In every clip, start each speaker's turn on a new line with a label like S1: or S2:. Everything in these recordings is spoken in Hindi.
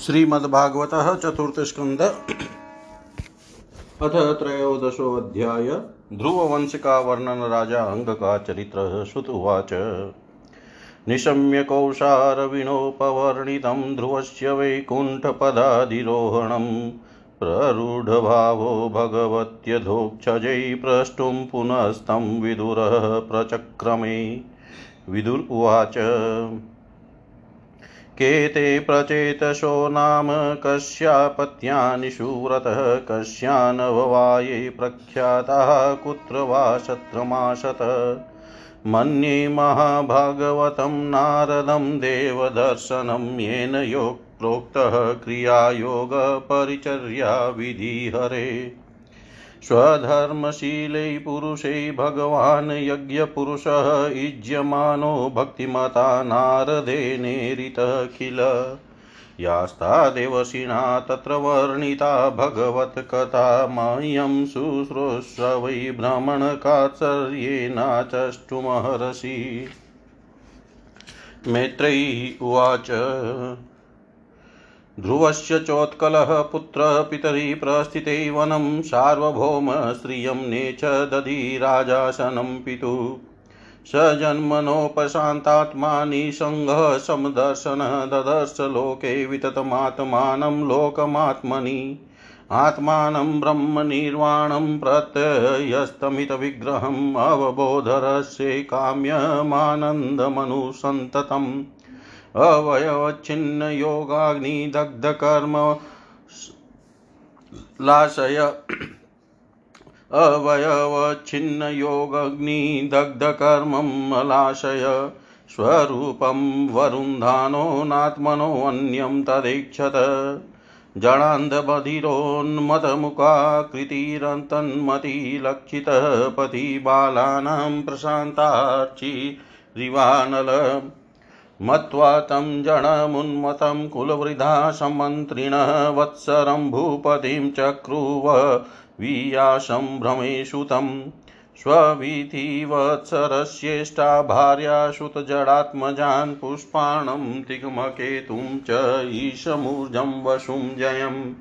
S1: श्रीमद्भागवत चतुर्थ स्कंद अथ त्रयोदशोऽध्याय ध्रुववंश का वर्णन राजा अंग का चरित्र श्रुतुवाच निशम्य कौशारविणोपवर्णितं ध्रुवस्य वैकुण्ठपदाधिरोहणं प्ररूढभावो भगवत्यधोक्षजै प्रष्टुं पुनस्तं विदुरः प्रचक्रमे। विदुर उवाच। के ते प्रचेतसो नाम कस्यापत्यानि सुव्रतः कस्यानववाये प्रख्याताः कुत्र वा शत्रमाशत। मन्ये महाभागवतं नारदं देवदर्शनं येन योक्प्रोक्तः क्रियायोगपरिचर्या विधिहरे स्वधर्मशीलै पुरुषै भगवान् यज्ञपुरुषः युज्यमानो भक्तिमता नारदेनेरितः किल यास्तादेवशिना तत्र वर्णिता भगवत्कथा मह्यं शुश्रूष वै भ्रमणकात्सर्येनाचष्टुमहर्षि मैत्रेयी उवाच। ध्रुवस्य चोत्कलः पुत्रः पितरि प्रस्थिते वनं सार्वभौम श्रियं नेच दधि राजासनं पितुः। स जन्मनोपशान्तात्मा निसङ्गः समदर्शनः ददर्श लोके विततमात्मानं लोकमात्मनि। आत्मानं ब्रह्मनिर्वाणं प्रत्ययस्तमितविग्रहम् अवबोधरस्य काम्यमानन्दमनुसन्ततम्। अवयवच्छिन्नयोगाग्निदग्धकर्म लाशय। अवयवच्छिन्नयोगग्निदग्धकर्मं लाशय स्वरूपं वरुन्धानो नात्मनोऽन्यं तदैक्षत। जडान्धबधिरोन्मतमुखाकृतिरन्तन्मतिलक्षितः पतिबालानां प्रशान्तार्चिरिवानल मत्वा तं जडमुन्मतं कुलवृद्धा सम्मन्त्रिणः वत्सरं भूपतिं चक्रुव वीयासं भ्रमेषु तं स्ववीथिवत्सरस्येष्टा भार्या सुतजडात्मजान् पुष्पाणं तिग्मकेतुं च ईशमूर्जं वसुं जयम्।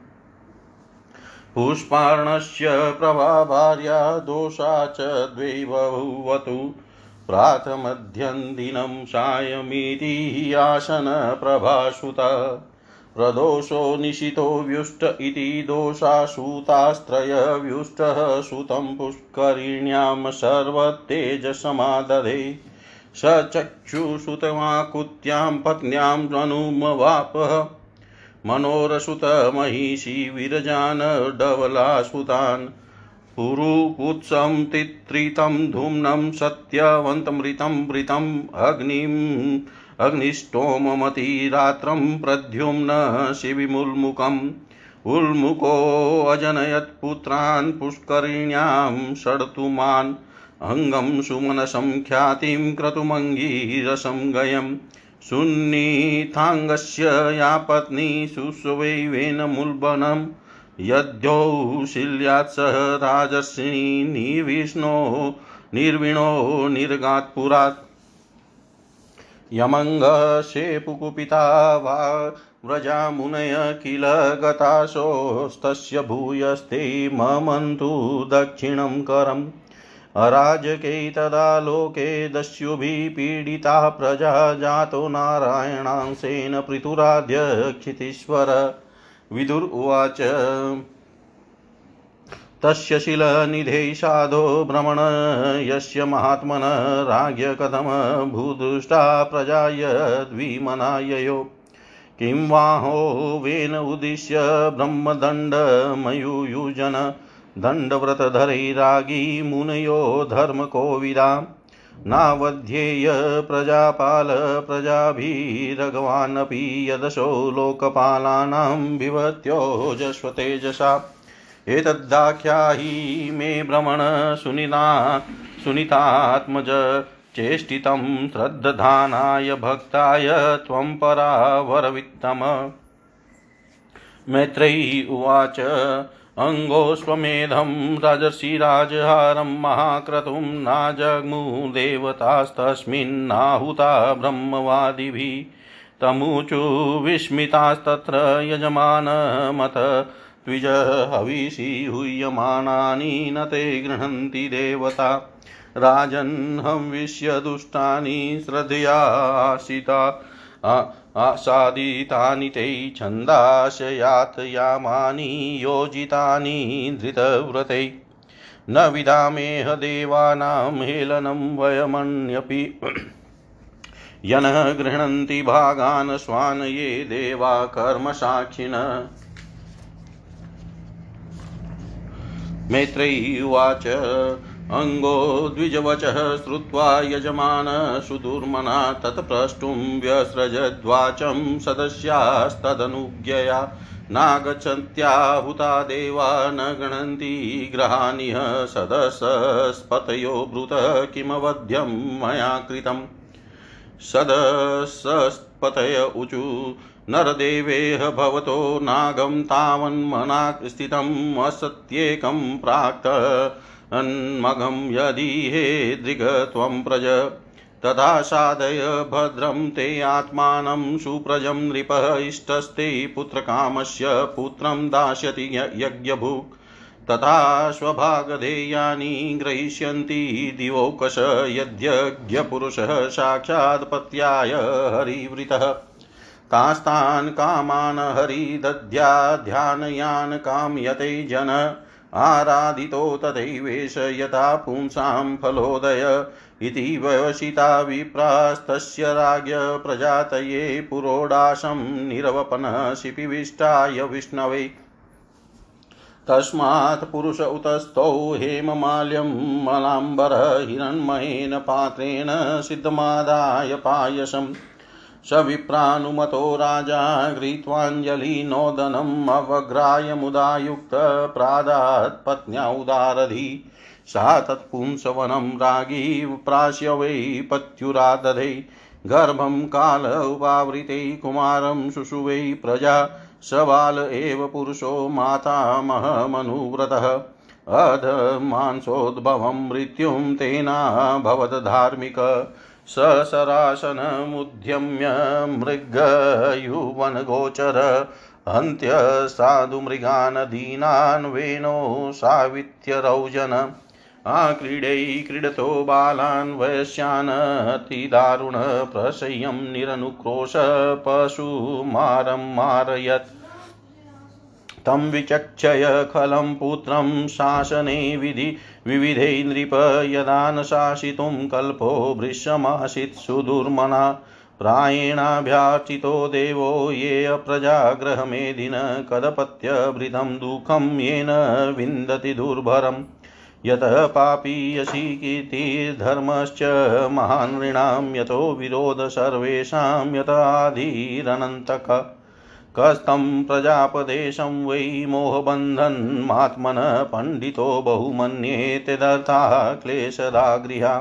S1: पुष्पार्णस्य प्रभा भार्या दोषा च द्वे प्रातमध्यन्दिनं सायमिति आसनप्रभासुता। प्रदोषो निशितो व्युष्ट इति दोषासुतास्त्रयव्युष्टः सुतं पुष्करिण्यां सर्वतेजसमादधे। स चक्षुसुतमाकुत्यां पत्न्यां अनुमवापः मनोरसुतमहिषी विरजान् पुरुपुत्सं तित्रितं धूम्नं सत्यवन्तमृतं वृतम् अग्निम् अग्निष्टोममतिरात्रं प्रद्युम्न शिविमुल्मुखम्। उल्मुकोऽजनयत्पुत्रान् पुष्करिण्यां षड्तुमान्। अङ्गं सुमनसं ख्यातिं क्रतुमङ्गीरसं गयम्। सुन्नीथाङ्गस्य या पत्नी सुस्वैवेनमुल्बनम् यद्यौशिल्यात् सह राजर्षिणी निविष्णो, निर्विणो, निर्गात् पुरात्। यमङ्गशेपुकुपिता वा व्रजामुनय किल गताशोस्तस्य भूयस्ते ममन्तु दक्षिणं करम्। अराजके तदा लोके दस्युभिः पीडिताः प्रजा जातो नारायणांसेन पृथुराध्यक्षितीश्वर विदुर उवाच तस्य शिलनिधे साधो भ्रमण, यस्य महात्मन राज्ञ कथम, भूदुष्टा प्रजाय द्विमनाययो किं वाहो वेन उद्दिश्य ब्रह्मदण्डमयुयुजन, दण्डव्रतधरैरागी मुनयो धर्मकोविदा नावध्येय प्रजापाल प्रजाभिरगवानपि यदशो लोकपालानां विभत्योजस्वतेजसा। एतद्दाख्याहि मे भ्रमण सुनिता सुनितात्मज चेष्टितं श्रद्दधानाय भक्ताय त्वं परावरवित्तम। मैत्रेयी उवाच अङ्गोष्वमेधं राजर्षिराजहारं महाक्रतुं नाजग्मुदेवतास्तस्मिन्नाहुता ब्रह्मवादिभिः। तमुचु विस्मितास्तत्र यजमानमत द्विज हविषि हूयमानानि न ते गृह्णन्ति देवता। राजन्हंविष्य दुष्टानि श्रद्धयासिता आसादितानि ते छन्दाशयातयामानि योजितानि धृतव्रते। न विदामेह देवानां हेलनं वयमन्यपि। यनः गृह्णन्ति भागान् स्वान् ये देवा कर्मसाक्षिण मैत्रेयी उवाच। अङ्गो द्विजवचः श्रुत्वा यजमान सुदुर्मना तत्प्रष्टुं व्यसृजद्वाचं सदस्यास्तदनुज्ञया। नागच्छन्त्याहुता देवा न गणन्ति ग्रहानिह सदसस्पतयो ब्रूत किमवध्यं मया कृतम्। सदसस्पतय ऊचु नरदेवेह भवतो नागं तावन्मना स्थितम् असत्येकं प्राक्त अन्मघं यदि हे दृग प्रज तथा साधय भद्रं ते आत्मानं सुप्रजं नृपः इष्टस्ते पुत्रकामस्य पुत्रं दास्यति यज्ञभुक्। तथा स्वभागधेयानि ग्रहीष्यन्ति दिवौकश यद्यज्ञपुरुषः साक्षात् पत्याय हरिवृतः। तास्तान् कामान् हरिदध्याध्यानयान् काम्यते जन। आराधितो तथैवेश यथा पुंसां फलोदय इति व्यवसिता विप्रास्तस्य राज्ञ प्रजातये पुरोडाशं निरवपनः शिपिविष्टाय विष्णवे। तस्मात् पुरुष उतस्थौ हेममाल्यं मलाम्बर हिरण्मयेन पात्रेण सिद्धमादाय पायसम्। स विप्रानुमतो राजा गृहीत्वाञ्जलिनोदनम् अवग्राय मुदा युक्तप्रादात् पत्न्या उदारधि। सा तत्पुंसवनं रागी प्राश्य वै पत्युरादधे। गर्भं काल उपावृते कुमारं शुशुवै प्रजा। स बाल एव पुरुषो मातामहमनुव्रतः अधमांसोद्भवं मृत्युं तेनाभवद्धार्मिक ससरासनमुद्यम्य मृगयुवनगोचर हन्त्यसाधुमृगान् वेणो सावित्यरौजन। आक्रीडै क्रीडतो बालान् वयस्यान् अतिदारुण प्रशय्यं निरनुक्रोश पशुमारं मारयत्। तं विचक्षय खलं पुत्रं शासने विधि विविधे नृप यदा न शासितुं कल्पो भृशमासीत् सुदुर्मना। प्रायेणाभ्यार्चितो देवो ये अप्रजाग्रहमेदिन कदपत्यभृतं दुःखं येन विन्दति दुर्भरम् यतः पापीयसी कीर्तिर्धर्मश्च महान् नृणां यतो विरोध सर्वेषां यताधीरनन्तक कस्तं प्रजापदेशं वै मोहबन्धन्मात्मनः पण्डितो बहुमन्येत्यदर्था क्लेशदा गृहा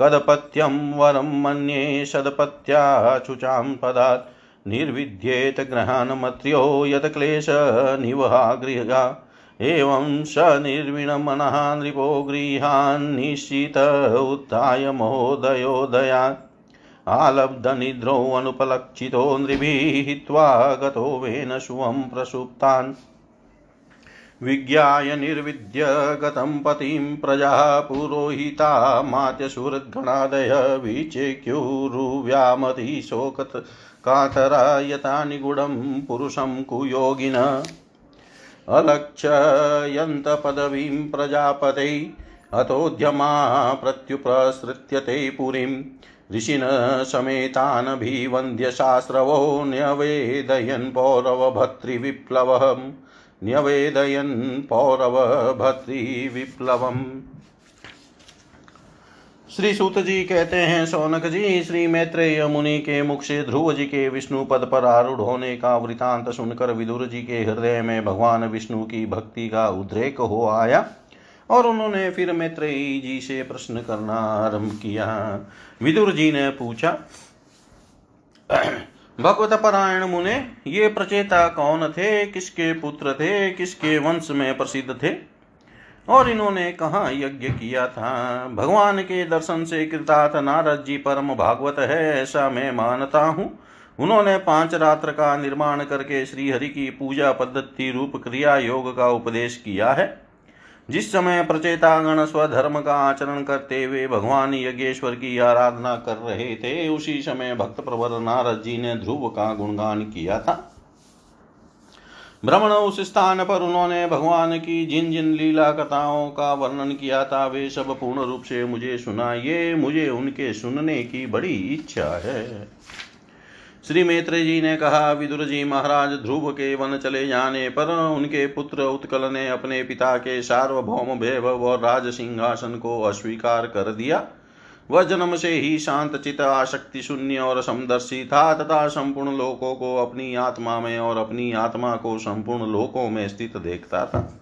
S1: कदपत्यं वरं मन्ये सदपत्याचुचां पदात्, निर्विद्येत ग्रहान्मत्र्यो यत् क्लेशनिवहा गृहा एवं स निर्विणमनः नृपो गृहान्निश्चित उत्थाय महोदयोदयात्। आलब्धनिद्रोऽनुपलक्षितो नृभिः हित्वा गतो वेन शुवं प्रसुप्तान् विज्ञाय निर्विद्य गतं पतिं प्रजाः पुरोहिता मात्यसुरगणादय विचेक्युरुव्यामति शोकत कातरा यथा निगूढं पुरुषं कुयोगिन। अलक्षयन्तपदवीं प्रजापते अतोद्यमा प्रत्युपसृत्य ते पुरीम्। ऋषिण समेतानभिवन्द्यशास्त्रवो न्यवेदयन् पौरवभर्तृविप्लवम् न्यवेदयन् पौरवभर्तृविप्लवम्। श्री सूत जी कहते हैं, सोनक जी, श्री मैत्रेय मुनि के मुख से ध्रुव जी के विष्णु पद पर आरूढ़ होने का वृतांत सुनकर विदुर जी के हृदय में भगवान विष्णु की भक्ति का उद्रेक हो आया। और उन्होंने फिर मैत्रेयी जी से प्रश्न करना आरंभ किया। विदुर जी ने पूछा, भगवत परायण मुने, ये प्रचेता कौन थे? किसके पुत्र थे? किसके वंश में प्रसिद्ध थे? और इन्होंने कहा, यज्ञ किया था। भगवान के दर्शन से कृतार्थ नारद जी परम भागवत है, ऐसा मैं मानता हूँ। उन्होंने पाँच रात्र का निर्माण करके श्री हरि की पूजा पद्धति रूप क्रिया योग का उपदेश किया है। जिस समय प्रचेतागण स्वधर्म का आचरण करते हुए भगवान यज्ञेश्वर की आराधना कर रहे थे, उसी समय भक्त प्रवर नारद जी ने ध्रुव का गुणगान किया था। भ्रमण उस स्थान पर उन्होंने भगवान की जिन जिन लीला कथाओं का वर्णन किया था, वे सब पूर्ण रूप से मुझे सुनाइए, मुझे उनके सुनने की बड़ी इच्छा है। श्री मैत्री जी ने कहा विदुर जी महाराज, ध्रुव के वन चले जाने पर उनके पुत्र उत्कल ने अपने पिता के सार्वभौम वैभव और राज सिंहासन को अस्वीकार कर दिया। वह जन्म से ही शांत चित आशक्ति शून्य और समदर्शी था तथा संपूर्ण लोकों को अपनी आत्मा में और अपनी आत्मा को संपूर्ण लोकों में स्थित देखता था।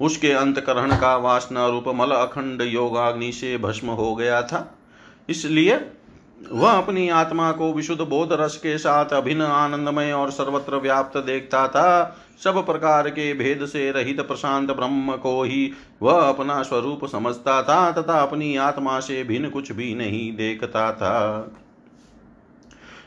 S1: उसके अंतकरण का वासना रूप मल अखंड योगाग्नि से भस्म हो गया था। इसलिए वह अपनी आत्मा को विशुद्ध बोध रस के साथ अभिन्न आनंदमय और सर्वत्र व्याप्त देखता था। सब प्रकार के भेद से रहित प्रशांत ब्रह्म को ही वह अपना स्वरूप समझता था तथा अपनी आत्मा से भिन्न कुछ भी नहीं देखता था।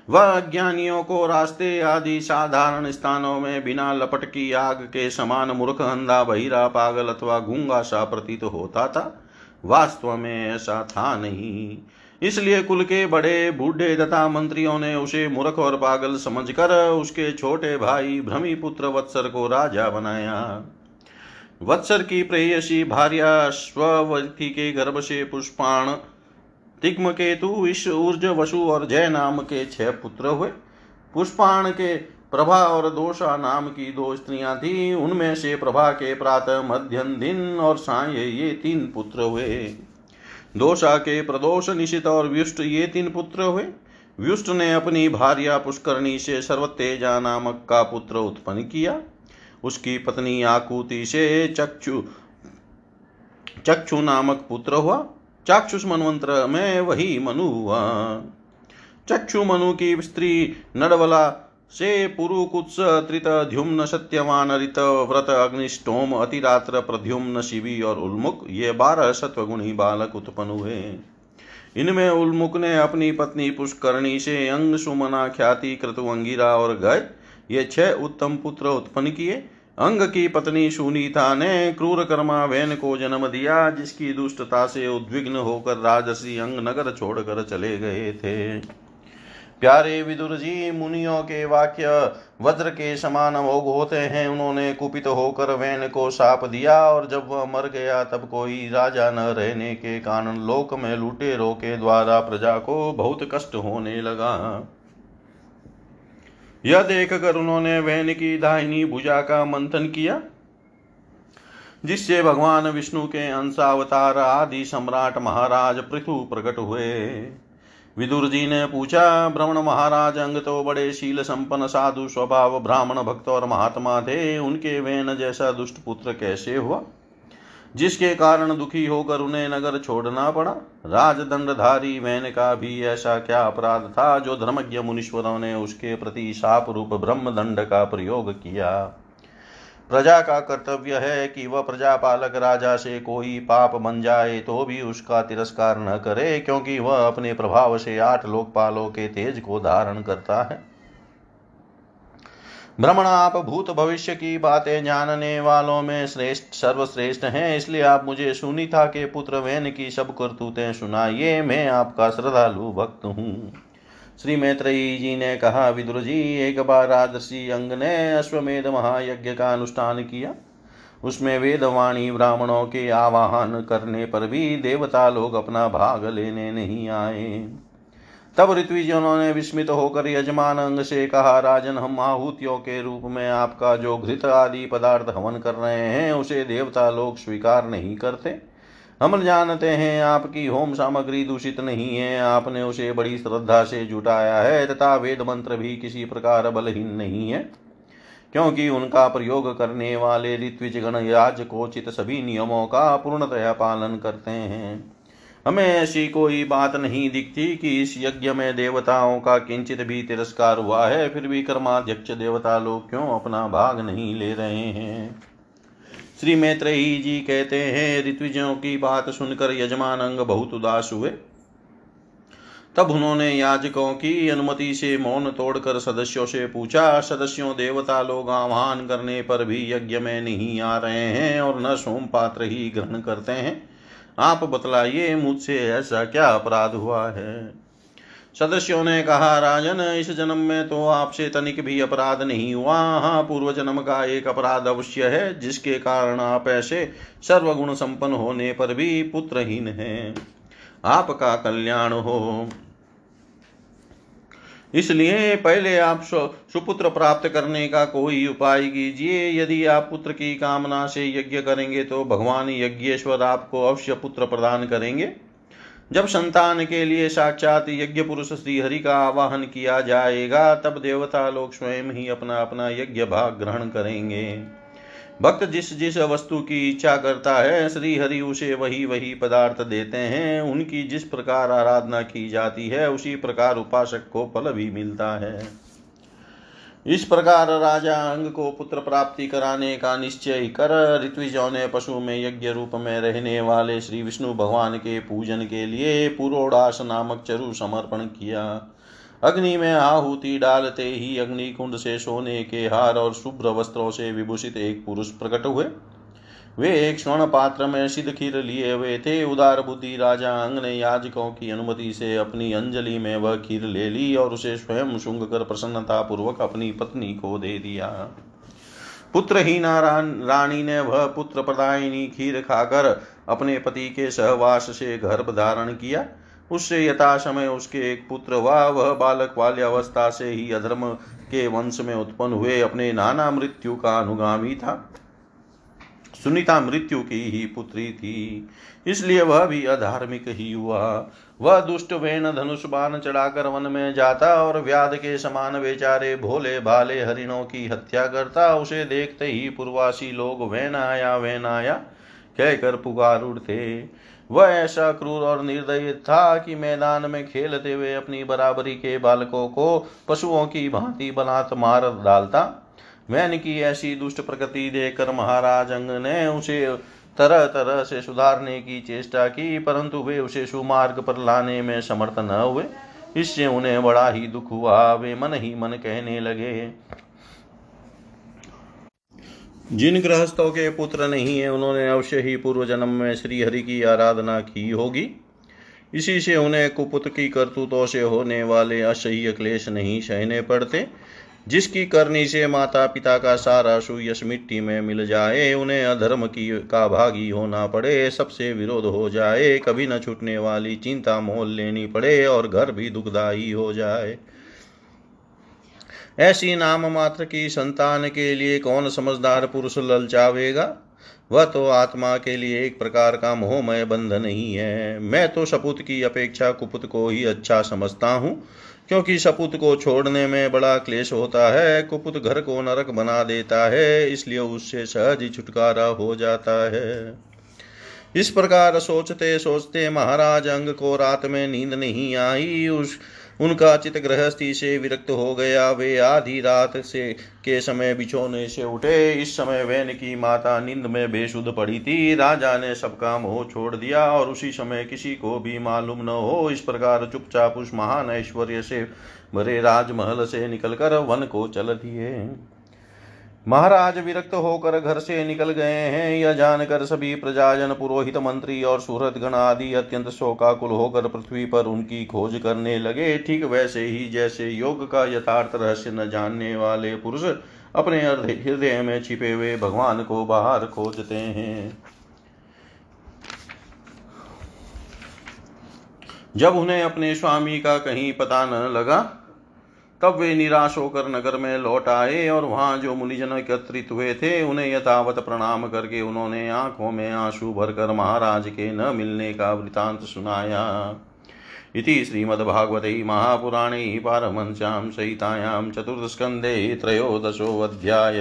S1: वह अज्ञानियों को रास्ते आदि साधारण स्थानों में बिना लपट की आग के समान मूर्ख, अंधा, बहिरा, पागल अथवा गूँगा सा प्रतीत होता था। वास्तव में ऐसा था नहीं। इसलिए कुल के बड़े बूढ़े तथा मंत्रियों ने उसे मूर्ख और पागल समझकर उसके छोटे भाई भ्रमी पुत्र वत्सर को राजा बनाया। वत्सर की प्रेयसी भार्या स्वती के गर्भ से पुष्पाण तिग्म केतु विश्व ऊर्ज वसु और जय नाम के छह पुत्र हुए। पुष्पाण के प्रभा और दोषा नाम की दो स्त्रियाँ थी। उनमें से प्रभा के प्रातः मध्यम दिन और साय ये तीन पुत्र हुए। दोषा के प्रदोष निशित और व्युष्ट ये तीन पुत्र हुए। व्युष्ट ने अपनी भार्या पुष्करणी से सर्वतेजा नामक का पुत्र उत्पन्न किया। उसकी पत्नी आकुति से चक्षु चक्षु नामक पुत्र हुआ। चाक्षुष मनवंत्र में वही मनु हुआ। चक्षु मनु की स्त्री नडवला से पुरुकुत्स त्रित सत्यवान ऋत व्रत अग्निष्टोम अतिरात्र प्रद्युम्न शिवी और उल्मुख, ये बारह सत्वगुणी बालक उत्पन्न हुए। इनमें उल्मुख ने अपनी पत्नी पुष्करणी से अंग सुमना, ख्याति क्रतुअंगिरा और गय, ये छह उत्तम पुत्र उत्पन्न किए। अंग की पत्नी सुनीता ने क्रूर कर्मा वैन को जन्म दिया, जिसकी दुष्टता से उद्विग्न होकर राजसी अंग नगर छोड़कर चले गए थे। प्यारे विदुर जी, मुनियों के वाक्य वज्र के समान अमोघ होते हैं। उन्होंने कुपित होकर वैन को साप दिया और जब वह मर गया, तब कोई राजा न रहने के कारण लोक में लुटेरों के द्वारा प्रजा को बहुत कष्ट होने लगा। यह देखकर उन्होंने वैन की दाहिनी भुजा का मंथन किया, जिससे भगवान विष्णु के अंशावतार आदि सम्राट महाराज पृथु प्रकट हुए। विदुर जी ने पूछा, ब्रह्मण महाराज, अंग तो बड़े शील संपन्न साधु स्वभाव ब्राह्मण भक्त और महात्मा थे, उनके वेन जैसा दुष्ट पुत्र कैसे हुआ? जिसके कारण दुखी होकर उन्हें नगर छोड़ना पड़ा। राजदंडधारी वैन का भी ऐसा क्या अपराध था, जो धर्मज्ञ मुनीश्वरों ने उसके प्रति शाप रूप ब्रह्म दंड का प्रयोग किया? प्रजा का कर्तव्य है कि वह प्रजा पालक राजा से कोई पाप बन जाए तो भी उसका तिरस्कार न करे, क्योंकि वह अपने प्रभाव से आठ लोकपालों के तेज को धारण करता है। भ्रमण आप भूत भविष्य की बातें जानने वालों में श्रेष्ठ, सर्वश्रेष्ठ हैं, इसलिए आप मुझे सुनीता के पुत्र वैन की सब करतूतें सुनाइए, मैं आपका श्रद्धालु भक्त हूँ। श्री मैत्रेयी जी ने कहा विदुर जी एक बार राजसी अंग ने अश्वमेध महायज्ञ का अनुष्ठान किया। उसमें वेदवाणी ब्राह्मणों के आवाहन करने पर भी देवता लोग अपना भाग लेने नहीं आए। तब ऋत्विजनों ने विस्मित होकर यजमान अंग से कहा, राजन, हम आहुतियों के रूप में आपका जो घृत आदि पदार्थ हवन कर रहे हैं, उसे देवता लोग स्वीकार नहीं करते। हम जानते हैं आपकी होम सामग्री दूषित नहीं है। आपने उसे बड़ी श्रद्धा से जुटाया है, तथा वेद मंत्र भी किसी प्रकार बलहीन नहीं है। क्योंकि उनका प्रयोग करने वाले ऋत्विज गण याज कोचित सभी नियमों का पूर्णतया पालन करते हैं। हमें ऐसी कोई बात नहीं दिखती कि इस यज्ञ में देवताओं का किंचित भी तिरस्कार हुआ है, फिर भी कर्माध्यक्ष देवता लोग क्यों अपना भाग नहीं ले रहे हैं? श्री मैत्रेयी जी कहते हैं, ऋत्विजों की बात सुनकर यजमान अंग बहुत उदास हुए। तब उन्होंने याजकों की अनुमति से मौन तोड़कर सदस्यों से पूछा, सदस्यों देवता लोग आह्वान करने पर भी यज्ञ में नहीं आ रहे हैं और न सोम पात्र ही ग्रहण करते हैं। आप बतलाइए, मुझसे ऐसा क्या अपराध हुआ है? सदस्यों ने कहा, राजन, इस जन्म में तो आपसे तनिक भी अपराध नहीं हुआ। हाँ पूर्व जन्म का एक अपराध अवश्य है, जिसके कारण आप ऐसे सर्वगुण संपन्न होने पर भी पुत्रहीन हैं। आपका कल्याण हो। इसलिए पहले आप सुपुत्र प्राप्त करने का कोई उपाय कीजिए। यदि आप पुत्र की कामना से यज्ञ करेंगे तो भगवान यज्ञेश्वर आपको अवश्य पुत्र प्रदान करेंगे। जब संतान के लिए साक्षात यज्ञ पुरुष श्रीहरि का आवाहन किया जाएगा, तब देवता लोग स्वयं ही अपना अपना यज्ञ भाग ग्रहण करेंगे। भक्त जिस जिस वस्तु की इच्छा करता है श्री हरि उसे वही वही पदार्थ देते हैं। उनकी जिस प्रकार आराधना की जाती है, उसी प्रकार उपासक को फल भी मिलता है। इस प्रकार राजा अंग को पुत्र प्राप्ति कराने का निश्चय कर ऋत्विजों ने पशु में यज्ञ रूप में रहने वाले श्री विष्णु भगवान के पूजन के लिए पुरोडास नामक चरु समर्पण किया। अग्नि में आहुति डालते ही अग्नि कुंड से सोने के हार और शुभ्र वस्त्रों से विभूषित एक पुरुष प्रकट हुए। वे एक स्वर्ण पात्र में सिद्ध खीर लिए हुए थे। उदार बुद्धि राजा अंग ने याजकों की अनुमति से अपनी अंजलि में वह खीर ले ली और उसे स्वयं शुंग कर प्रसन्नता पूर्वक अपनी पत्नी को दे दिया। पुत्रहीना रानी ने वह पुत्र प्रदायिनी खीर खाकर अपने पति के सहवास से गर्भ धारण किया। उससे यथा समय उसके एक पुत्र हुआ। वह बालक बाल्यावस्था से ही अधर्म के वंश में उत्पन्न हुए। अपने नाना मृत्यु का अनुगामी था। सुनीता मृत्यु की ही पुत्री थी। इसलिए वह भी अधार्मिक ही हुआ। वह दुष्ट वेण धनुष बाण चढ़ाकर वन में जाता और व्याध के समान बेचारे भोले भाले हरिणों की हत्या करता। उसे देखते ही पूर्वासी लोग वैन आया वैन आया कहकर पुकार उठते। वह ऐसा क्रूर और निर्दय था कि मैदान में खेलते हुए अपनी बराबरी के बालकों को पशुओं की भांति बनात मार डालता। वैन की ऐसी दुष्ट प्रकृति देखकर महाराज अंग ने उसे तरह तरह से सुधारने की चेष्टा की, परंतु वे उसे सुमार्ग पर लाने में समर्थ न हुए। इससे उन्हें बड़ा ही दुख हुआ। वे मन ही मन कहने लगे, जिन गृहस्थों के पुत्र नहीं है, उन्होंने अवश्य ही पूर्व जन्म में श्री हरि की आराधना की होगी। इसी से उन्हें कुपुत की करतूतों से होने वाले असह्य क्लेश नहीं सहने पड़ते। जिसकी करनी से माता पिता का सारा सुयश मिट्टी में मिल जाए, उन्हें अधर्म की का भागी होना पड़े, सबसे विरोध हो जाए। कभी न छूटने वाली चिंता मोल लेनी पड़े और घर भी दुखदायी हो जाए। ऐसी नाम मात्र की संतान के लिए कौन समझदार पुरुष ललचावेगा? वह तो आत्मा के लिए एक प्रकार का मोहमय बंधन ही है। मैं तो सपूत की अपेक्षा कुपुत को ही अच्छा समझता हूँ। क्योंकि सपूत को छोड़ने में बड़ा क्लेश होता है, कुपुत घर को नरक बना देता है, इसलिए उससे सहज ही छुटकारा हो जाता है। इस प्रकार सोचते सोचते महाराज अंग को रात में नींद नहीं आई, उस उनका चित गृहस्थी से विरक्त हो गया। वे आधी रात से के समय बिछोने से उठे। इस समय वैन की माता नींद में बेसुध पड़ी थी। राजा ने सबका मोह छोड़ दिया और उसी समय किसी को भी मालूम न हो, इस प्रकार चुपचाप उस महान ऐश्वर्य से भरे राजमहल से निकलकर वन को चल दिए। महाराज विरक्त होकर घर से निकल गए हैं। यह जानकर सभी प्रजाजन, पुरोहित मंत्री और सूरत गण आदि अत्यंत शोकाकुल होकर पृथ्वी पर उनकी खोज करने लगे। ठीक वैसे ही जैसे योग का यथार्थ रहस्य न जानने वाले पुरुष अपने हृदय में छिपे हुए भगवान को बाहर खोजते हैं। जब उन्हें अपने स्वामी का कहीं पता न लगा तब वे निराश होकर नगर में लौट आए और वहाँ जो मुनिजन एकत्रित हुए थे, उन्हें यथावत प्रणाम करके उन्होंने आँखों में आँसू भरकर महाराज के न मिलने का वृतांत सुनाया। इति श्रीमद्भागवते महापुराणे पारमंस्यां सहितायां चतुर्थस्कन्धे त्रयोदशोऽध्याय।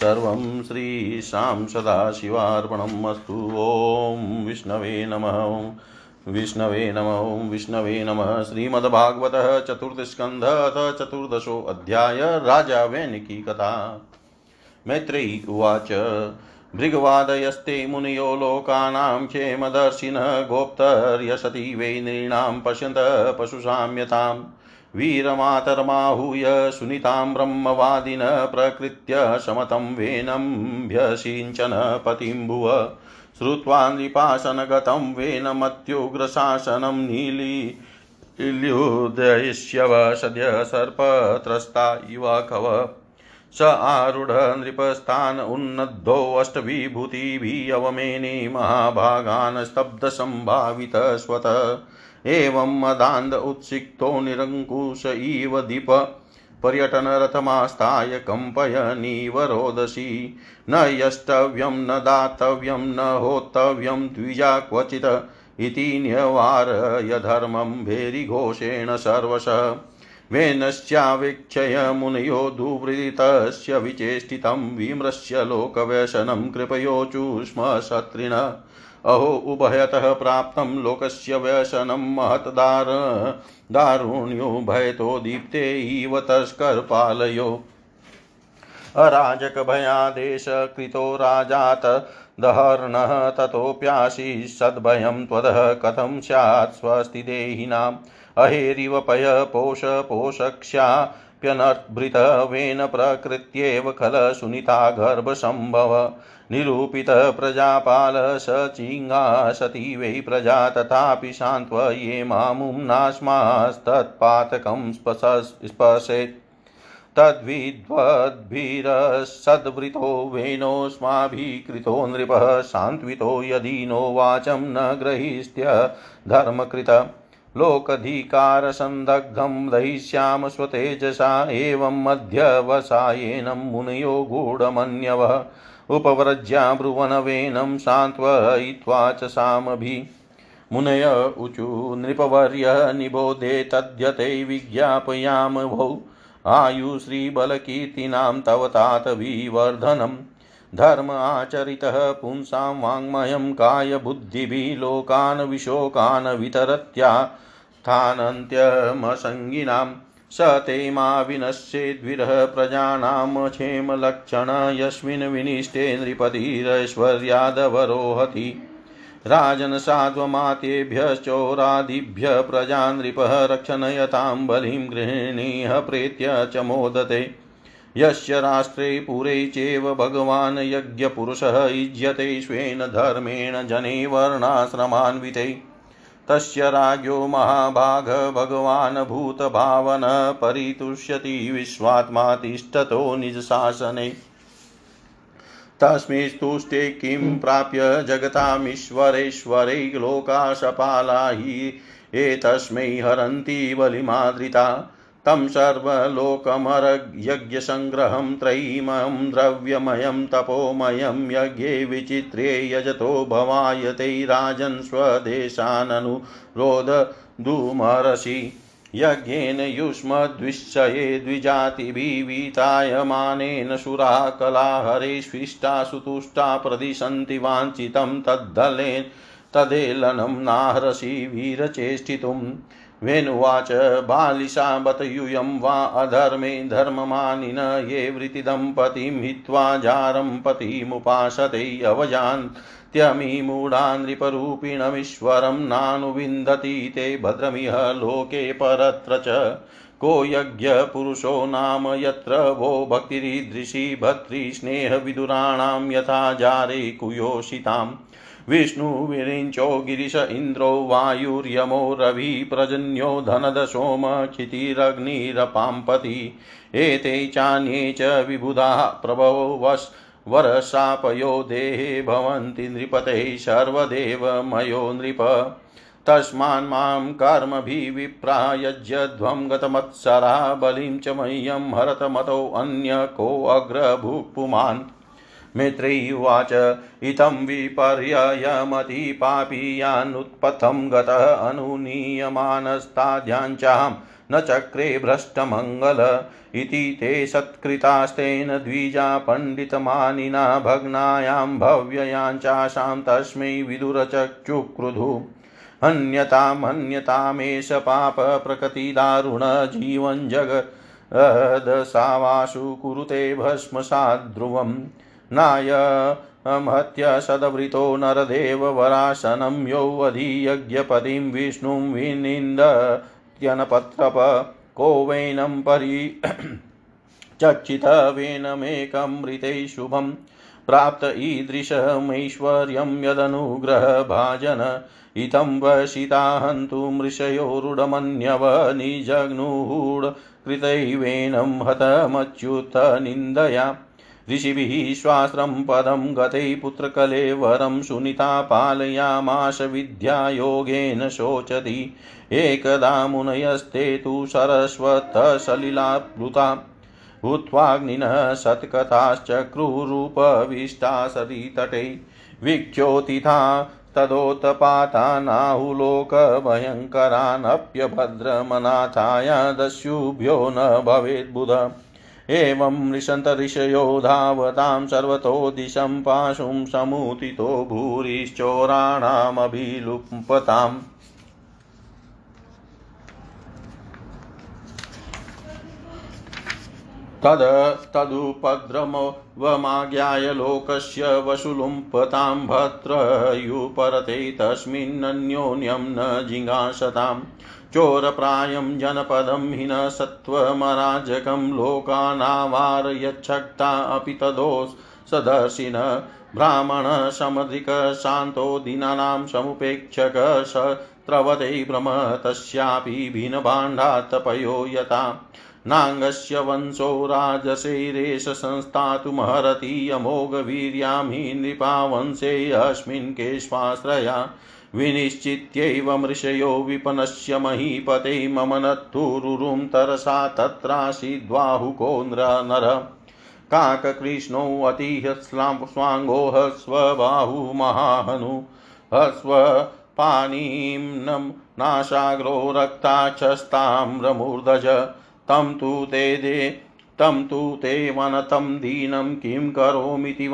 S1: सर्वं श्रीशां सदाशिवार्पणम् अस्तु। ॐ विष्णवे नमः। विष्णवे नम। ओं विष्णवे नमः। श्रीमद्भागवतः चतुर्थस्कन्ध अथ चतुर्दशोऽध्याय राजा वैनिकी कथा मैत्रेयी उवाच। भृगवादयस्ते मुनयो लोकानां क्षेमदर्शिनः गोप्तर्यसति वै नृणां पश्यन्त पशुसाम्यताम्। वीरमातर्माहूय सुनितां ब्रह्मवादिन प्रकृत्य समतं वेनम्भ्यसिञ्चन पतिं भुव श्रुत्वा नृपासनगतं वेनमत्युग्रशासनं नीली इल्युदयिष्यव सद्य सर्पत्रस्ता इव कव स आरूढ नृपस्थान उन्नद्धोऽष्टविभूतिभिः अवमेने महाभागान् स्तब्धसम्भावित स्वत। एवं मदान्ध उत्सिक्तो निरङ्कुश इव दीप पर्यटनरथमास्थाय कम्पयनीव रोदसी न यष्टव्यं, न दातव्यं, न होतव्यं द्विजा क्वचित् इति न्यवारय धर्मं भेरिघोषेण सर्वशः। वेनश्चावेक्षय मुनयो दुवृतस्य विचेष्टितं विमृश्य लोकव्यसनं कृपयोचुष्म शत्रिण। अहो, उभयतः प्राप्तं लोकस्य व्यसनं महत्दार दारुण्यो भयतो दीप्ते इव तस्करपालयो अराजकभयादेशकृतो राजात, दहर्णः ततोऽप्यासि सद्भयं त्वदः कथं स्यात् स्वस्तिदेहिनाम् अहेरिव पय पोष पोषक्ष्याप्यनर्भृतवेन प्रकृत्येव खल सुनीता गर्भसम्भव। निरूपितः प्रजापाल स चिङ्गासति वै प्रजा तथापि सान्त्वये मामुम्नास्मास्तत्पातकं स्पशेत् तद्विद्वद्भिरसद्वृतो वेनोऽस्माभिः कृतो नृपः सान्त्वितो यदि नो वाचं न ग्रहीस्त्य धर्मकृत। लोकधिकारसन्दग्धं दहिष्याम स्वतेजसा एवं मध्यवसायेन मुनयो गूढमन्यवः। उपव्रज्या ब्रुवनवेनं सान्त्वयित्वा च सामभि। मुनय ऊचु नृपवर्य निबोधे तद्यते विज्ञापयाम भौ आयुश्रीबलकीर्तीनां तव तात विवर्धनम् धर्म आचरितः पुंसां वाङ्मयं कायबुद्धिभिः लोकान् विशोकान् वितरत्या। स्थानन्त्यमसङ्गिनाम् स ते मा विनश्येद्विरह प्रजानां क्षेमलक्षण यस्मिन् विनिष्टे नृपतिरैश्वर्यादवरोहति राजनसाध्वमातेभ्यश्चोरादिभ्य प्रजा नृपः रक्षणयतां बलिं गृहिणीः प्रेत्य च मोदते। यस्य राष्ट्रे पुरे चैव भगवान् यज्ञपुरुषः युज्यते स्वेन धर्मेण जने वर्णाश्रमान्विते। तस्य राज्ञो महाभाग भगवान् भूतभावन परितुष्यति विश्वात्मा तिष्ठतो निजशासने। तस्मिस्तुष्टे किं प्राप्य जगतामीश्वरेश्वरै लोकाशपाला हि एतस्मै हरन्ति बलिमादृता तं सर्वलोकमरयज्ञसङ्ग्रहं त्रयीमं द्रव्यमयं तपोमयं यज्ञे विचित्रे यजतो भवायते राजन् स्वदेशाननुरोधुमर्षि यज्ञेन युष्मद्विश्चये द्विजातिभिवीतायमानेन सुरा कलाहरे स्विष्टा सुतुष्टा प्रदिशन्ति वाञ्छितं तद्धलेन तदेलनं नाहर्षि वीरचेष्टितुम्। वेणुवाच बालिशा बत यूयं वा अधर्मे धर्ममानिन ये वृत्तिदम्पतिं हित्वा जारं पतिमुपासते अवजान्त्यमीमूढा नृपरूपिणमीश्वरं नानुविन्दति ते भद्रमिह लोके परत्र च को यज्ञपुरुषो नाम यत्र वो भक्तिरीदृशी भर्तृस्नेहविदुराणां यथा जारे कुयोषिताम् विष्णुविरिञ्चो गिरिश इन्द्रो वायुर्यमो रवि प्रजन्यो धनदशोम क्षितिरग्निरपाम्पति। एते चान्ये च विबुधाः प्रभवो वस् वरशापयो देहे भवन्ति नृपते सर्वदेवमयो नृप। तस्मान्मां कर्मभिविप्रायज्यध्वं गतमत्सरा बलिं च मह्यं हरतमतोऽन्य कोऽग्रभुक्पुमान् मैत्रेयी उवाच इतं विपर्ययमति पापीयानुत्पथं गतः अनुनीयमानस्ताद्याञ्चां न चक्रे भ्रष्टमङ्गल इति ते सत्कृतास्तेन द्विजा पण्डितमानिना भग्नायां भव्ययाञ्चाशां तस्मै विदुरचक्षुक्रुधु। अन्यतामन्यतामेष पापप्रकृतिदारुणजीवन् जगदसावासु कुरुते भस्मसाद्ध्रुवम् नाय हत्य सदवृतो नरदेववरासनं यो अधियज्ञपतिं विष्णुं विनिन्दत्यनपत्रप को वैनं परि चक्षितवेनमेकमृते शुभं प्राप्त ईदृशमैश्वर्यं यदनुग्रहभाजन इतं वशिता हन्तु मृषयोरुडमन्यव निजग्नुहूढकृतैवेनं हतमच्युतनिन्दया। ऋषिभिः स्वास्त्रं पदं गते पुत्रकलेवरं सुनीता पालयामाश विद्यायोगेन शोचति। एकदा मुनयस्ते तु सरस्वतसलिलाप्लुता। भूत्वाग्निनः सत्कथाश्चक्रुरूपविष्टा सरितटे विख्योतिथा तदोत्पातानाहुलोकभयङ्करानप्यभद्रमनाथाय दस्युभ्यो न भवेद्बुध। एवं ऋषन्तऋषयो धावतां सर्वतो दिशं पाशुं समुतितो भूरिश्चोराणामभिलुम्पताम्। तद् तदुपद्रमवमाज्ञाय लोकस्य वशुलुम्पतां भद्रयुपरते तस्मिन्नन्योन्यं न जिज्ञासताम्। चोरप्रायं जनपदं हि न सत्त्वमराजकं लोकानावारयच्छक्ता अपि तदोस् सदर्शिन ब्राह्मणसमधिकशान्तो दीनानां समुपेक्षक सत्रवते भ्रम तस्यापि भिन्नभाण्डात्तपयो यथा। नाङ्गस्य वंशो राजशैरेश संस्थातुमहरति अमोघवीर्यां हि नृपावंशेऽस्मिन् केष्वाश्रया विनिश्चित्यैव मृषयो विपनश्य महीपते मम नत्थुरुरुं तरसा तत्रासीद्वाहुको नर। काककृष्णोऽतिह्यस्लां स्वाङ्गो हस्वबाहु महाहनु। हस्व पानीं नाशाग्रो रक्ताक्षस्ताम्रमूर्धज तं तु ते दे तं तु ते वनतं दीनं किं करोमीति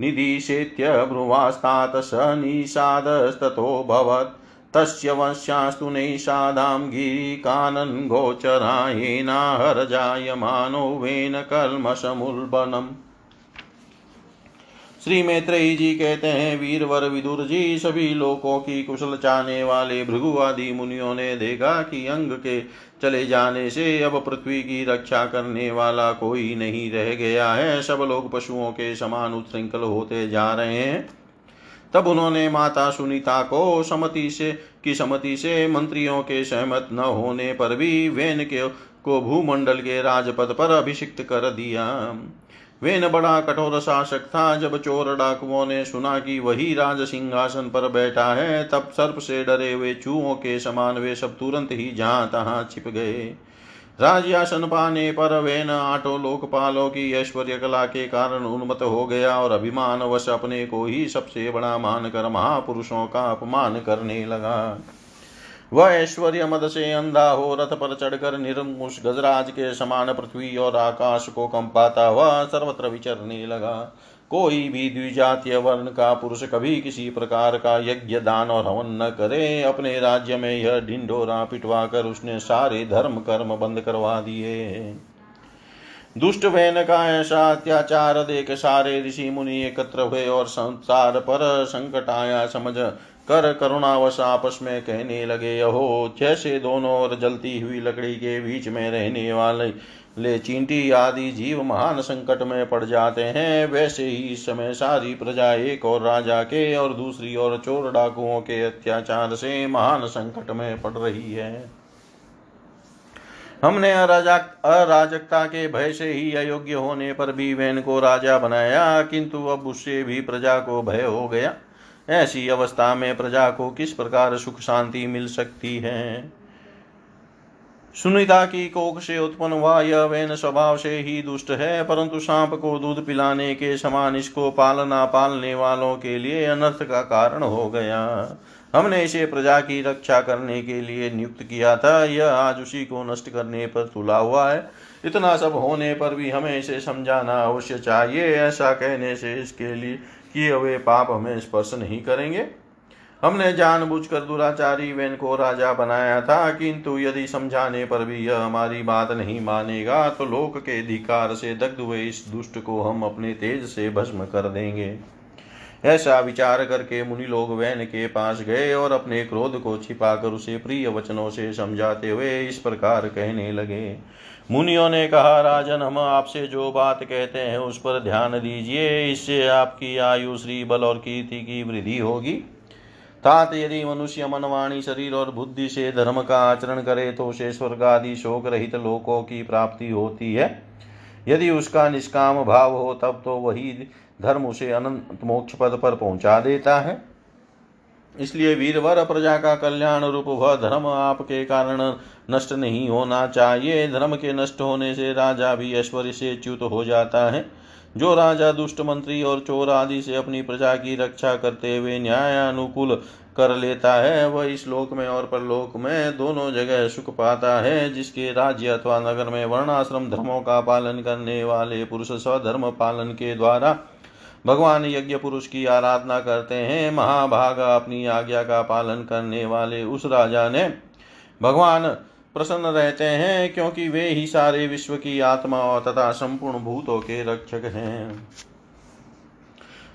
S1: वादिनं निदिशेत्यब्रुवास्तात् स निषादस्ततोऽभवत् तस्य वश्यास्तु नैषादां गिरिकानन् गोचरायेनाहरजायमानो वेन कल्मषमुल्बनम् श्री मैत्रेयी जी कहते हैं, वीरवर विदुर जी, सभी लोकों की कुशल चाहने वाले भृगु आदि मुनियों ने देखा कि अंग के चले जाने से अब पृथ्वी की रक्षा करने वाला कोई नहीं रह गया है। सब लोग पशुओं के समान उत्सृंखल होते जा रहे हैं। तब उन्होंने माता सुनीता को समति से, की समति से मंत्रियों के सहमत न होने पर भी वेन के को भूमंडल के राजपद पर अभिषिक्त कर दिया। वेन बड़ा कठोर शासक था। जब चोर डाकुओं ने सुना कि वही राज सिंहासन पर बैठा है, तब सर्प से डरे हुए चूहों के समान वे सब तुरंत ही जहाँ तहाँ छिप गए। राजयासन पाने पर वेन आठों लोकपालों की ऐश्वर्य कला के कारण उन्मत हो गया और अभिमान वश अपने को ही सबसे बड़ा मानकर महापुरुषों का अपमान करने लगा। वह ऐश्वर्य मद से अंधा हो, रथ पर चढ़कर निर्मुष गजराज के समान पृथ्वी और आकाश को कंपाता हुआ सर्वत्र विचरने लगा। कोई भी द्विजातीय वर्ण का पुरुष कभी किसी प्रकार का यज्ञ, दान और हवन न करे। अपने राज्य में यह ढिंडोरा पिटवा कर उसने सारे धर्म कर्म बंद करवा दिए। दुष्ट वैन का ऐसा अत्याचार देख सारे ऋषि मुनि एकत्र हुए और संसार पर संकट आया। समझ कर करुणावश आपस में कहने लगे, अहो, जैसे दोनों और जलती हुई लकड़ी के बीच में रहने वाले ले चींटी आदि जीव महान संकट में पड़ जाते हैं, वैसे ही समय सारी प्रजा एक और राजा के और दूसरी ओर चोर डाकुओं के अत्याचार से महान संकट में पड़ रही है। हमने अराजा अराजकता के भय से ही अयोग्य होने पर भी वैन को राजा बनाया, किंतु अब उससे भी प्रजा को भय हो गया। ऐसी अवस्था में प्रजा को किस प्रकार सुख शांति मिल सकती है? सुनिता की कोख से उत्पन्न हुआ यह वैन स्वभाव से ही दुष्ट है, परंतु सांप को दूध पिलाने के समान इसको पालना पालने वालों के लिए अनर्थ का कारण हो गया। हमने इसे प्रजा की रक्षा करने के लिए नियुक्त किया था। यह आज उसी को नष्ट करने पर तुला हुआ है। इतना सब होने पर भी हमें इसे समझाना अवश्य चाहिए, ऐसा कहने से इसके लिए किए हुए पाप हमें स्पर्श नहीं करेंगे। हमने जानबूझकर दुराचारी वेन को राजा बनाया था, किंतु यदि समझाने पर भी यह हमारी बात नहीं मानेगा तो लोक के अधिकार से दग्ध हुए इस दुष्ट को हम अपने तेज से भस्म कर देंगे। ऐसा विचार करके मुनि लोग वैन के पास गए और अपने क्रोध को छिपाकर उसे प्रिय वचनों से समझाते हुए इस प्रकार कहने लगे। मुनियों ने कहा, राजन, हम आपसे जो बात कहते हैं उस पर ध्यान दीजिए। इससे आपकी आयु श्री बल और कीर्ति की वृद्धि होगी। तात यदि मनुष्य मनवाणी, शरीर और बुद्धि से धर्म का आचरण करे तो उसे स्वर्ग आदि शोक रहित लोकों की प्राप्ति होती है। यदि उसका निष्काम भाव हो, तब तो वही धर्म उसे अनंत मोक्ष पद पर पहुँचा देता है। इसलिए वीरवर प्रजा का कल्याण रूप वह धर्म आपके कारण नष्ट नहीं होना चाहिए। धर्म के नष्ट होने से राजा भी ऐश्वर्य से च्युत हो जाता है। जो राजा दुष्ट मंत्री और चोर आदि से अपनी प्रजा की रक्षा करते हुए न्याय अनुकूल कर लेता है, वह इस लोक में और परलोक में दोनों जगह सुख पाता है, जिसके राज्य अथवा नगर में वर्णाश्रम धर्मों का पालन करने वाले पुरुष स्वधर्म पालन के द्वारा भगवान यज्ञ पुरुष की आराधना करते हैं। महाभाग अपनी आज्ञा का पालन करने वाले उस राजा ने भगवान प्रसन्न रहते हैं, क्योंकि वे ही सारे विश्व की आत्मा तथा संपूर्ण भूतों के रक्षक हैं।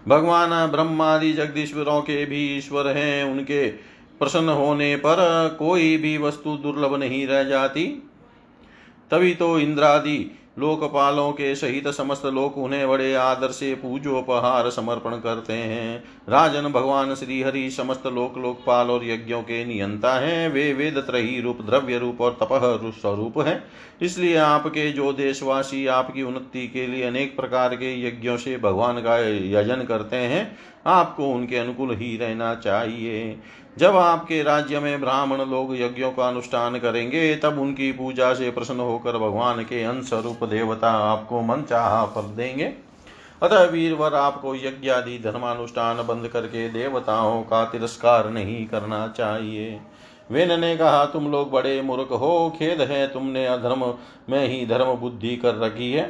S1: भगवान ब्रह्मादि जगदीश्वरों के भी ईश्वर हैं, उनके प्रसन्न होने पर कोई भी वस्तु दुर्लभ नहीं रह जाती। तभी तो इंद्रादि लोकपालों के सहित समस्त लोक उन्हें बड़े आदर से पूजोपहार समर्पण करते हैं। राजन भगवान श्री हरि समस्त लोक लोकपाल और यज्ञों के नियंता हैं। वे वेद त्रही रूप, द्रव्य रूप और तपह स्वरूप है। इसलिए आपके जो देशवासी, आपकी उन्नति के लिए अनेक प्रकार के यज्ञों से भगवान का यजन करते हैं, आपको उनके अनुकूल ही रहना चाहिए। जब आपके राज्य में ब्राह्मण लोग यज्ञों का अनुष्ठान करेंगे, तब उनकी पूजा से प्रसन्न होकर भगवान के अंश रूप देवता आपको मन चाह पर देंगे। अतः वीरवर आपको यज्ञ आदि धर्मानुष्ठान बंद करके देवताओं का तिरस्कार नहीं करना चाहिए। वेन ने कहा, तुम लोग बड़े मूर्ख हो, खेद है तुमने अधर्म में ही धर्म बुद्धि कर रखी है।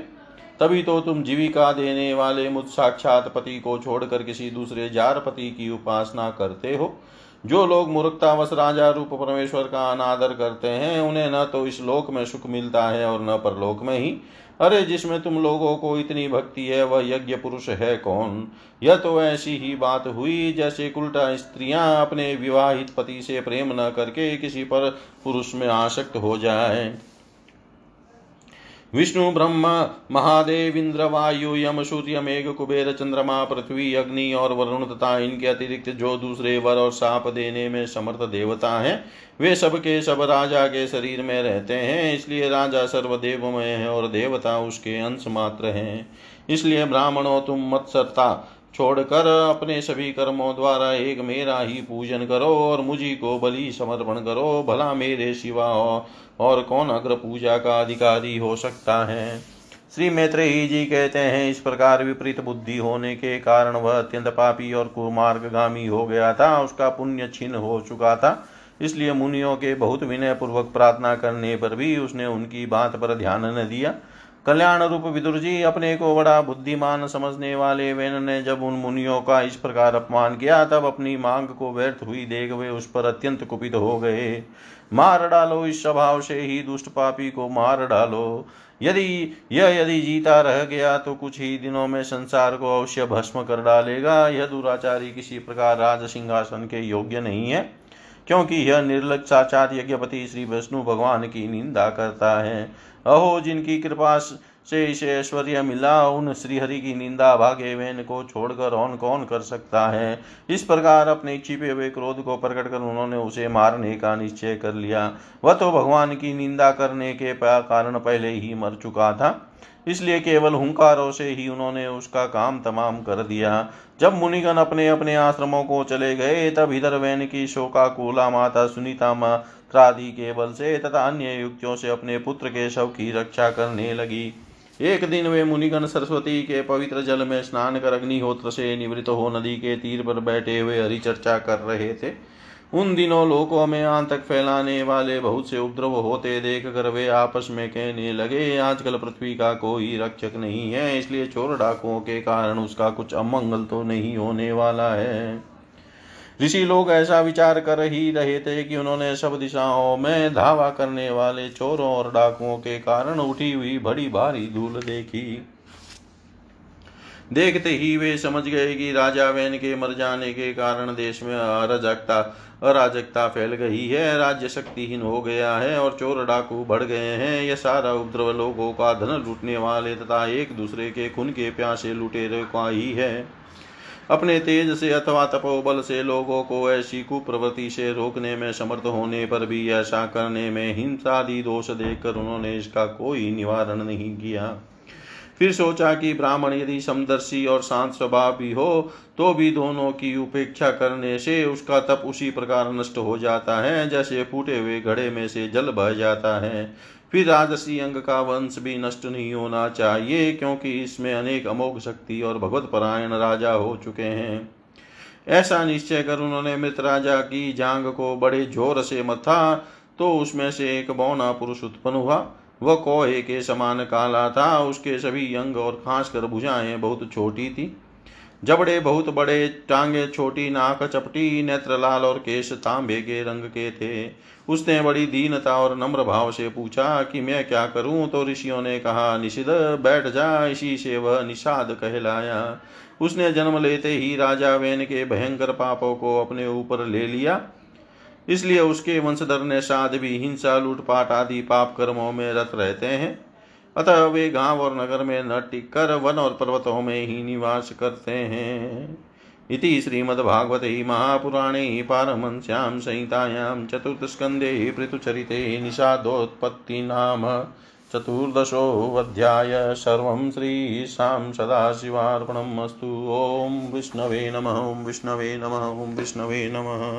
S1: तभी तो तुम जीविका देने वाले मुझ साक्षात पति को छोड़कर किसी दूसरे जार पति की उपासना करते हो। जो लोग मूर्खतावश राजा रूप परमेश्वर का अनादर करते हैं, उन्हें न तो इस लोक में सुख मिलता है और न परलोक में ही। अरे, जिसमें तुम लोगों को इतनी भक्ति है, वह यज्ञ पुरुष है कौन? यह तो ऐसी ही बात हुई जैसे उल्टा स्त्रियाँ अपने विवाहित पति से प्रेम न करके किसी पर पुरुष में आसक्त हो जाए। विष्णु, ब्रह्म महादेव इंद्र वायु, यम, सूर्य, मेघ, कुबेर, चंद्रमा, पृथ्वी, अग्नि और वरुण तथा इनके अतिरिक्त जो दूसरे वर और साप देने में समर्थ देवता हैं, वे सबके सब राजा के शरीर में रहते हैं, इसलिए राजा सर्वदेवमय है और देवता उसके अंश मात्र हैं। इसलिए ब्राह्मणों, तुम मत्सरता छोड़कर अपने सभी कर्मों द्वारा एक मेरा ही पूजन करो और मुझी को बलि समर्पण करो, भला मेरे सिवा और कौन अग्र पूजा का अधिकारी हो सकता है? श्री मैत्रेयी जी कहते हैं, इस प्रकार विपरीत बुद्धि होने के कारण वह अत्यंत पापी और कुमार्गामी हो गया था। उसका पुण्य छिन्न हो चुका था। इसलिए मुनियों के बहुत विनय पूर्वक प्रार्थना करने पर भी उसने उनकी बात पर ध्यान न दिया। कल्याण रूप विदुर जी अपने को बड़ा बुद्धिमान समझने वाले वेन ने जब उन मुनियों का इस प्रकार अपमान किया, तब अपनी मांग को व्यर्थ हुई देख वे उस पर अत्यंत कुपित हो गए। मार डालो, इस स्वभाव से ही दुष्ट पापी को मार डालो। यदि, यह यदि जीता रह गया तो कुछ ही दिनों में संसार को अवश्य भस्म कर डालेगा। यह दुराचारी किसी प्रकार राज सिंहासन के योग्य नहीं है, क्योंकि यह निर्लज यज्ञपति श्री विष्णु भगवान की निंदा करता है। अहो, जिनकी कृपा से इसे ऐश्वर्य मिला, उन श्रीहरि की निंदा भागे वेन को छोड़कर और कौन कर सकता है? इस प्रकार अपने छिपे हुए क्रोध को प्रकट कर उन्होंने उसे मारने का निश्चय कर लिया। वह तो भगवान की निंदा करने के कारण पहले ही मर चुका था। इसलिए केवल हुंकारों से ही उन्होंने उसका काम तमाम कर दिया। जब मुनिगण अपने अपने आश्रमों को चले गए, तब इधर वैन की शोकाकुला माता सुनीता मात्रादि के बल से तथा अन्य युक्तियों से अपने पुत्र के शव की रक्षा करने लगी। एक दिन वे मुनिगण सरस्वती के पवित्र जल में स्नान कर अग्निहोत्र से निवृत्त हो नदी के तीर पर बैठे हुए हरिचर्चा कर रहे थे। उन दिनों लोकों में आंतक फैलाने वाले बहुत से उपद्रव होते देख कर वे आपस में कहने लगे, आजकल पृथ्वी का कोई रक्षक नहीं है, इसलिए चोर डाकुओं के कारण उसका कुछ अमंगल तो नहीं होने वाला है। ऋषि लोग ऐसा विचार कर ही रहे थे कि उन्होंने सब दिशाओं में धावा करने वाले चोरों और डाकुओं के कारण उठी हुई बड़ी भारी धूल देखी। देखते ही वे समझ गए कि राजा वैन के मर जाने के कारण देश में अराजकता अराजकता फैल गई है, राज्य शक्तिहीन हो गया है और चोर डाकू बढ़ गए हैं। यह सारा उपद्रव लोगों का धन लूटने वाले तथा एक दूसरे के खून के प्यासे लुटेरे का ही है। अपने तेज से अथवा तपोबल से लोगों को ऐसी कुप्रवृत्ति से रोकने में समर्थ होने पर भी ऐसा करने में हिंसादि दोष देखकर उन्होंने इसका कोई निवारण नहीं किया। फिर सोचा कि ब्राह्मण यदि समदर्शी और शांत स्वभाव भी हो तो भी दोनों की उपेक्षा करने से उसका तप उसी प्रकार नष्ट हो जाता है, जैसे फूटे हुए घड़े में से जल बह जाता है। फिर राजसी अंग का वंश भी नष्ट नहीं होना चाहिए, क्योंकि इसमें अनेक अमोघ शक्ति और भगवत परायण राजा हो चुके हैं। ऐसा निश्चय कर उन्होंने मृत राजा की जांग को बड़े ज़ोर से मथा तो उसमें से एक बौना पुरुष उत्पन्न हुआ। वह कोहे के समान काला था, उसके सभी अंग और खासकर भुजाएँ बहुत छोटी थी। जबड़े बहुत बड़े, टांगे छोटी, नाक चपटी, नेत्र लाल और केश तांबे के रंग के थे। उसने बड़ी दीनता और नम्र भाव से पूछा कि मैं क्या करूँ? तो ऋषियों ने कहा निषिद बैठ जा, इसी से वह निषाद कहलाया। उसने जन्म लेते ही राजा वेन के भयंकर पापों को अपने ऊपर ले लिया। इसलिए उसके वंशधर ने साध भी हिंसा, लूटपाट आदि पाप कर्मों में रत रहते हैं। अतः वे गाँव और नगर में न टिक कर वन और पर्वतों में ही निवास करते हैं। इति श्रीमद्भागवते महापुराणे पारमश्याम संहितायां चतुर्थस्कन्धे पृथुचरिते निषादोत्पत्ति नाम चतुर्दशोऽध्याय। सर्वं श्रीशां सदाशिवार्पणम् अस्तु ॐ विष्णवे नमः, ॐ विष्णवे नमः, ॐ विष्णवे नमः।